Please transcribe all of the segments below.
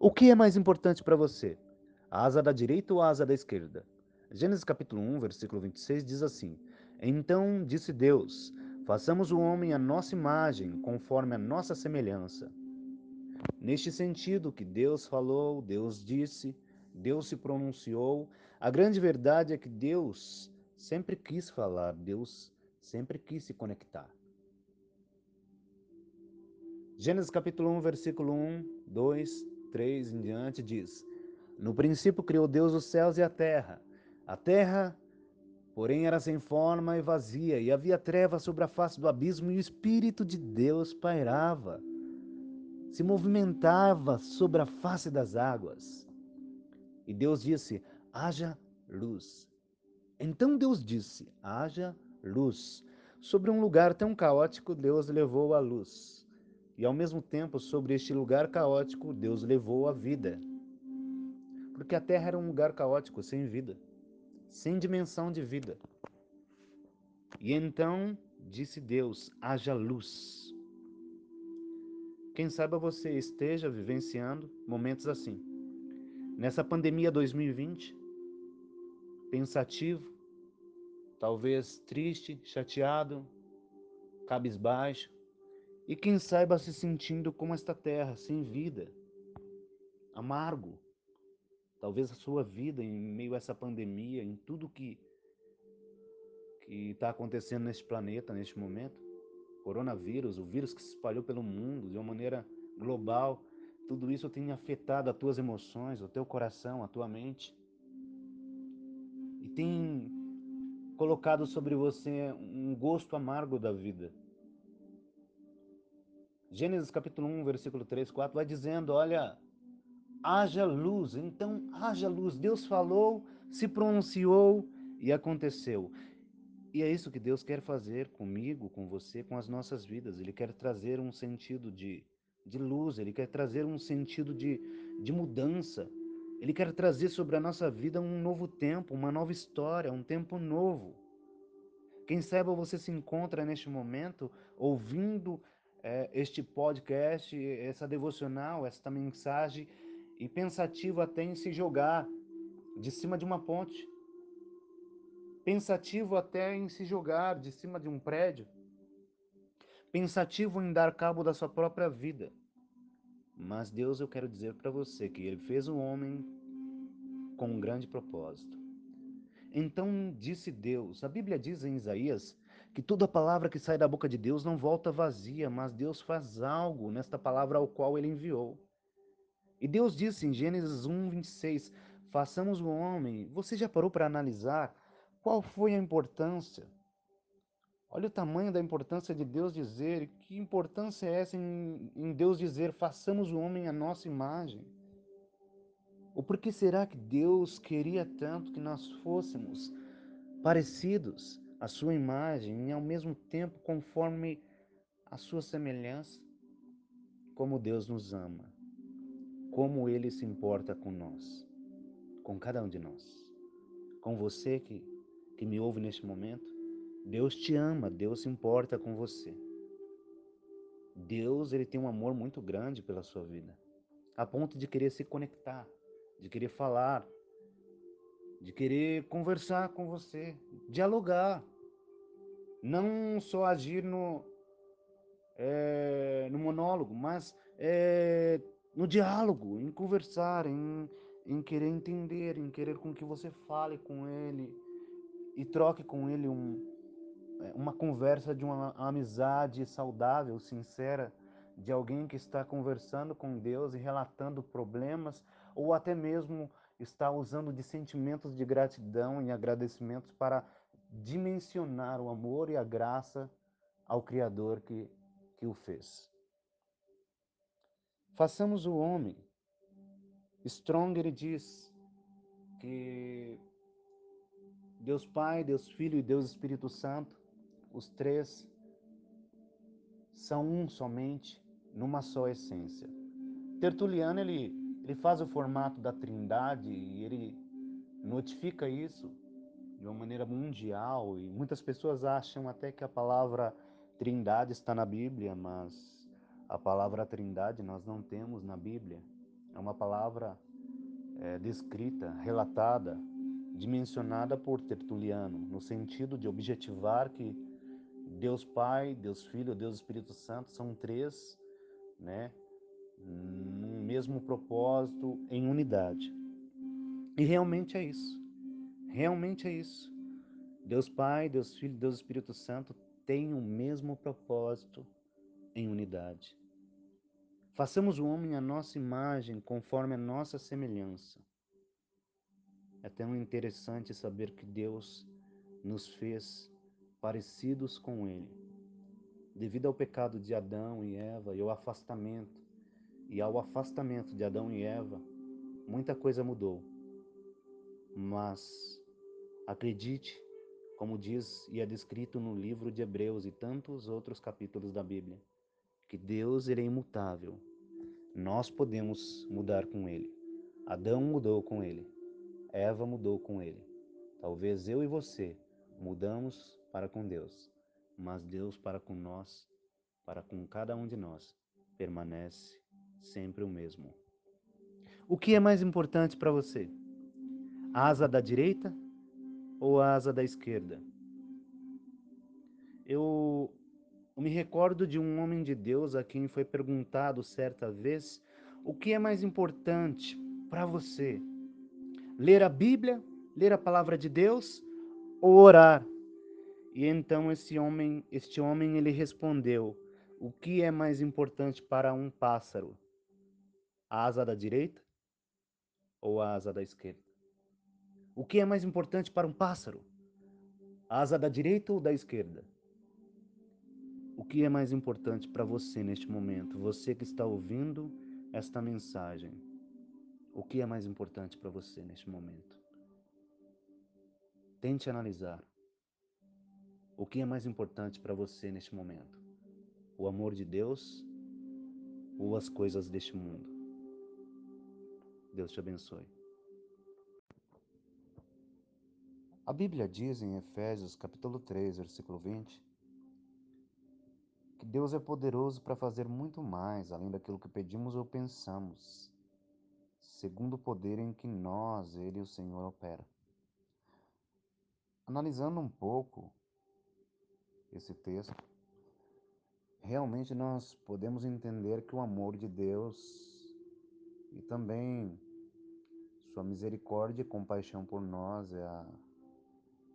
O que é mais importante para você? A asa da direita ou a asa da esquerda? Gênesis capítulo 1, versículo 26 diz assim: Então disse Deus: Façamos o homem à nossa imagem, conforme a nossa semelhança. Neste sentido que Deus falou, Deus disse, Deus se pronunciou, a grande verdade é que Deus sempre quis falar, Deus sempre quis se conectar. Gênesis capítulo 1, versículo 1, 2, 3 em diante diz: No princípio criou Deus os céus e a terra. A terra, porém, era sem forma e vazia, e havia trevas sobre a face do abismo, e o Espírito de Deus pairava, se movimentava sobre a face das águas. E Deus disse: haja luz. Então Deus disse: haja luz. Sobre um lugar tão caótico, Deus levou a luz. E ao mesmo tempo, sobre este lugar caótico, Deus levou a vida. Porque a terra era um lugar caótico, sem vida, sem dimensão de vida. E então disse Deus: haja luz. Quem sabe você esteja vivenciando momentos assim. Nessa pandemia 2020, pensativo, talvez triste, chateado, cabisbaixo, e quem saiba se sentindo como esta terra, sem vida, amargo. Talvez a sua vida em meio a essa pandemia, em tudo que que está acontecendo neste planeta neste momento, coronavírus, o vírus que se espalhou pelo mundo de uma maneira global, tudo isso tem afetado as tuas emoções, o teu coração, a tua mente. E tem colocado sobre você um gosto amargo da vida. Gênesis capítulo 1, versículo 3, 4 vai dizendo, olha, haja luz. Então, haja luz. Deus falou, se pronunciou e aconteceu. E é isso que Deus quer fazer comigo, com você, com as nossas vidas. Ele quer trazer um sentido de de luz, Ele quer trazer um sentido de, de mudança. Ele quer trazer sobre a nossa vida um novo tempo, uma nova história, um tempo novo. Quem sabe você se encontra neste momento ouvindo é, este podcast, essa devocional, esta mensagem, e pensativo até em se jogar de cima de uma ponte. Pensativo até em se jogar de cima de um prédio pensativo em dar cabo da sua própria vida. Mas Deus, eu quero dizer para você que Ele fez o homem com um grande propósito. Então disse Deus, a Bíblia diz em Isaías que toda palavra que sai da boca de Deus não volta vazia, mas Deus faz algo nesta palavra ao qual Ele enviou. E Deus disse em Gênesis 1, 26, façamos o homem. Você já parou para analisar qual foi a importância Olha o tamanho da importância de Deus dizer, que importância é essa em, em Deus dizer, façamos o homem à nossa imagem? Ou por que será que Deus queria tanto que nós fôssemos parecidos à sua imagem e ao mesmo tempo conforme a sua semelhança? Como Deus nos ama, como Ele se importa com nós, com cada um de nós, com você que, que me ouve neste momento, Deus te ama, Deus se importa com você. Deus, ele tem um amor muito grande pela sua vida, a ponto de querer se conectar, de querer falar, de querer conversar com você, dialogar. Não só agir no, é, no monólogo, mas é, no diálogo, em conversar, em, em querer entender, em querer com que você fale com ele e troque com ele um, é, uma conversa de uma amizade saudável, sincera, de alguém que está conversando com Deus e relatando problemas, ou até mesmo está usando de sentimentos de gratidão e agradecimentos para dimensionar o amor e a graça ao Criador que, que o fez. Façamos o homem. Strong ele diz que Deus Pai, Deus Filho e Deus Espírito Santo os três são um somente, numa só essência. Tertuliano ele, ele faz o formato da Trindade e ele notifica isso de uma maneira mundial e muitas pessoas acham até que a palavra Trindade está na Bíblia, mas a palavra Trindade nós não temos na Bíblia. é uma palavra é, descrita, relatada, dimensionada por Tertuliano, no sentido de objetivar que Deus Pai, Deus Filho, Deus Espírito Santo são três, né, num mesmo propósito, em unidade. E realmente é isso. Realmente é isso. Deus Pai, Deus Filho, Deus Espírito Santo têm o mesmo propósito em unidade. Façamos o homem a nossa imagem, conforme a nossa semelhança. É tão interessante saber que Deus nos fez parecidos com Ele. Devido ao pecado de Adão e Eva e ao afastamento, e ao afastamento de Adão e Eva, muita coisa mudou. Mas acredite, como diz e é descrito no livro de Hebreus e tantos outros capítulos da Bíblia, que Deus ele é imutável. Nós podemos mudar com ele. Adão mudou com ele. Eva mudou com ele. Talvez eu e você mudamos para com Deus, mas Deus para com nós, para com cada um de nós, permanece sempre o mesmo. O que é mais importante para você? A asa da direita ou a asa da esquerda? Eu eu me recordo de um homem de Deus a quem foi perguntado certa vez o que é mais importante para você: ler a Bíblia, ler a palavra de Deus ou orar? E então esse homem, este homem, ele respondeu: O que é mais importante para um pássaro? A asa da direita ou a asa da esquerda? O que é mais importante para um pássaro? A asa da direita ou da esquerda? O que é mais importante para você neste momento? Você que está ouvindo esta mensagem. O que é mais importante para você neste momento? Tente analisar. O que é mais importante para você neste momento? O amor de Deus ou as coisas deste mundo? Deus te abençoe. A Bíblia diz em Efésios capítulo 3, versículo 20, que Deus é poderoso para fazer muito mais além daquilo que pedimos ou pensamos, segundo o poder em que nós, Ele, o Senhor, opera. Analisando um pouco esse texto, realmente nós podemos entender que o amor de Deus e também sua misericórdia e compaixão por nós é, a,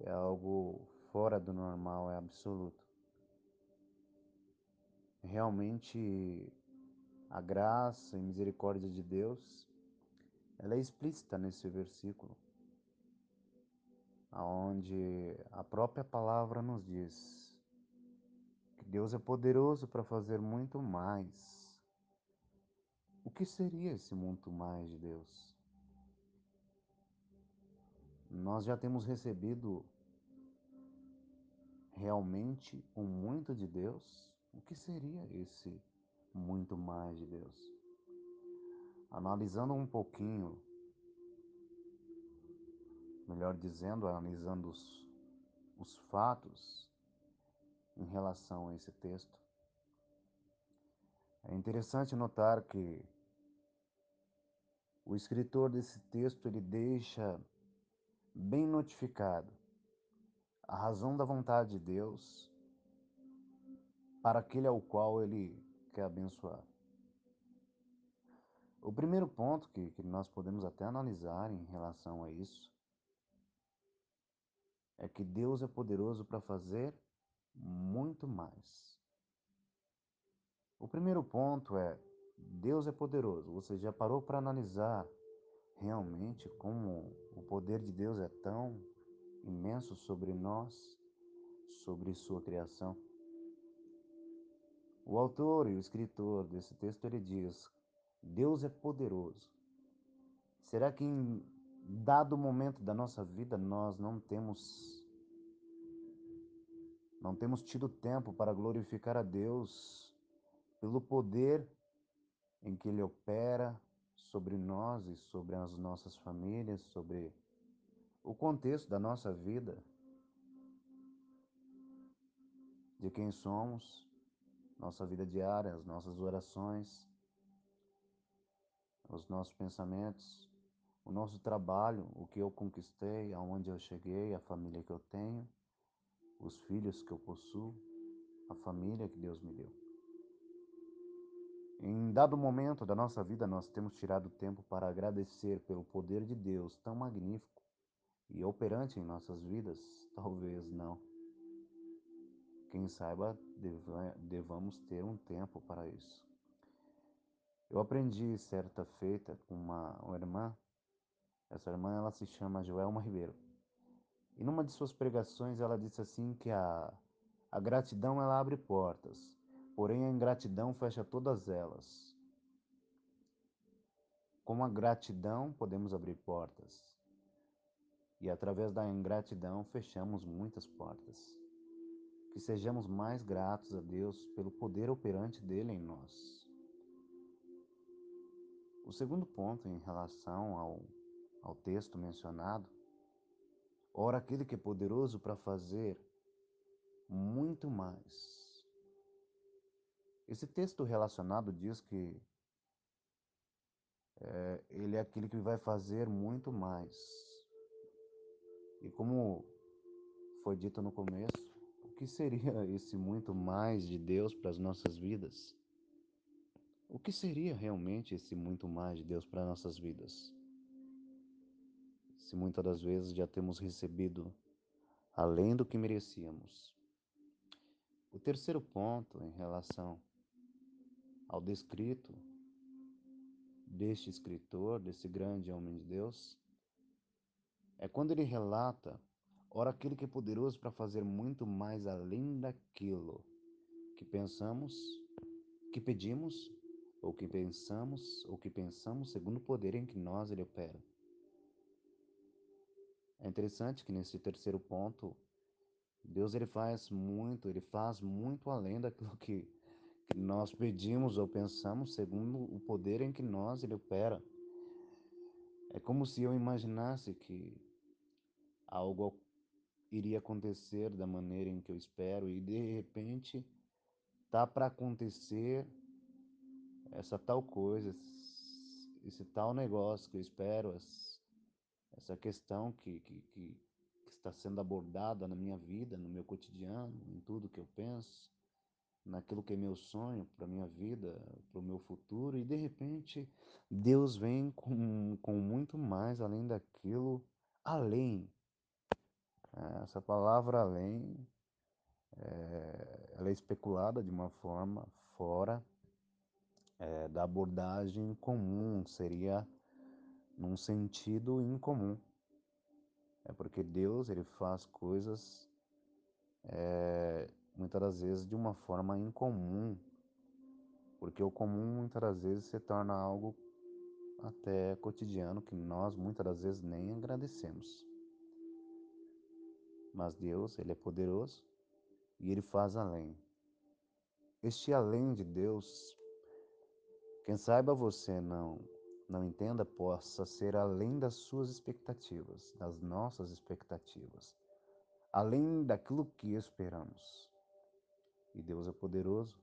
é algo fora do normal, é absoluto realmente a graça e misericórdia de Deus, ela é explícita nesse versículo, aonde a própria palavra nos diz que Deus é poderoso para fazer muito mais. Que seria esse muito mais de Deus? Nós já temos recebido realmente o muito de Deus? O que seria esse muito mais de Deus? Analisando um pouquinho, melhor dizendo, analisando os, os fatos em relação a esse texto, é interessante notar que o escritor desse texto ele deixa bem notificado a razão da vontade de Deus para aquele ao qual ele quer abençoar. O primeiro ponto que, que nós podemos até analisar em relação a isso é que Deus é poderoso para fazer muito mais. O primeiro ponto é Deus é poderoso. Você já parou para analisar realmente como o poder de Deus é tão imenso sobre nós, sobre sua criação? O autor e o escritor desse texto ele diz: Deus é poderoso. Será que em dado momento da nossa vida nós não temos não temos tido tempo para glorificar a Deus pelo poder em que ele opera sobre nós e sobre as nossas famílias, sobre o contexto da nossa vida, de quem somos, nossa vida diária, as nossas orações. os nossos pensamentos, o nosso trabalho, o que eu conquistei, aonde eu cheguei, a família que eu tenho, os filhos que eu possuo, a família que Deus me deu. Em dado momento da nossa vida, nós temos tirado tempo para agradecer pelo poder de Deus tão magnífico e operante em nossas vidas? Talvez não. Quem saiba, devamos ter um tempo para isso. Eu aprendi certa feita com uma, uma irmã. Essa irmã ela se chama Joelma Ribeiro. E numa de suas pregações ela disse assim que a, a gratidão ela abre portas, porém a ingratidão fecha todas elas. Com a gratidão podemos abrir portas, e através da ingratidão fechamos muitas portas. Que sejamos mais gratos a Deus pelo poder operante dele em nós. O segundo ponto em relação ao, ao texto mencionado, ora aquele que é poderoso para fazer muito mais. Esse texto relacionado diz que é, ele é aquele que vai fazer muito mais. E como foi dito no começo, o que seria esse muito mais de Deus para as nossas vidas? O que seria realmente esse muito mais de Deus para nossas vidas? Se muitas das vezes já temos recebido além do que merecíamos. O terceiro ponto em relação ao descrito deste escritor, desse grande homem de Deus, é quando ele relata, ora aquele que é poderoso para fazer muito mais além daquilo que pensamos, que pedimos, ou que pensamos, ou que pensamos segundo o poder em que nós ele opera. É interessante que nesse terceiro ponto, Deus ele faz muito, ele faz muito além daquilo que, que nós pedimos ou pensamos, segundo o poder em que nós ele opera. É como se eu imaginasse que algo iria acontecer da maneira em que eu espero e de repente tá para acontecer essa tal coisa, esse tal negócio que eu espero, essa questão que, que, que está sendo abordada na minha vida, no meu cotidiano, em tudo que eu penso, naquilo que é meu sonho para minha vida, para o meu futuro, e de repente Deus vem com, com muito mais além daquilo, além essa palavra além, é, ela é especulada de uma forma fora é, da abordagem comum, seria num sentido incomum. É porque Deus ele faz coisas é, muitas das vezes de uma forma incomum, porque o comum muitas das vezes se torna algo até cotidiano que nós muitas das vezes nem agradecemos. Mas Deus, ele é poderoso e ele faz além. Este além de Deus, quem saiba você não não entenda, possa ser além das suas expectativas, das nossas expectativas, além daquilo que esperamos. E Deus é poderoso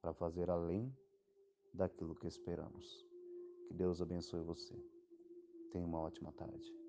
para fazer além daquilo que esperamos. Que Deus abençoe você. Tenha uma ótima tarde.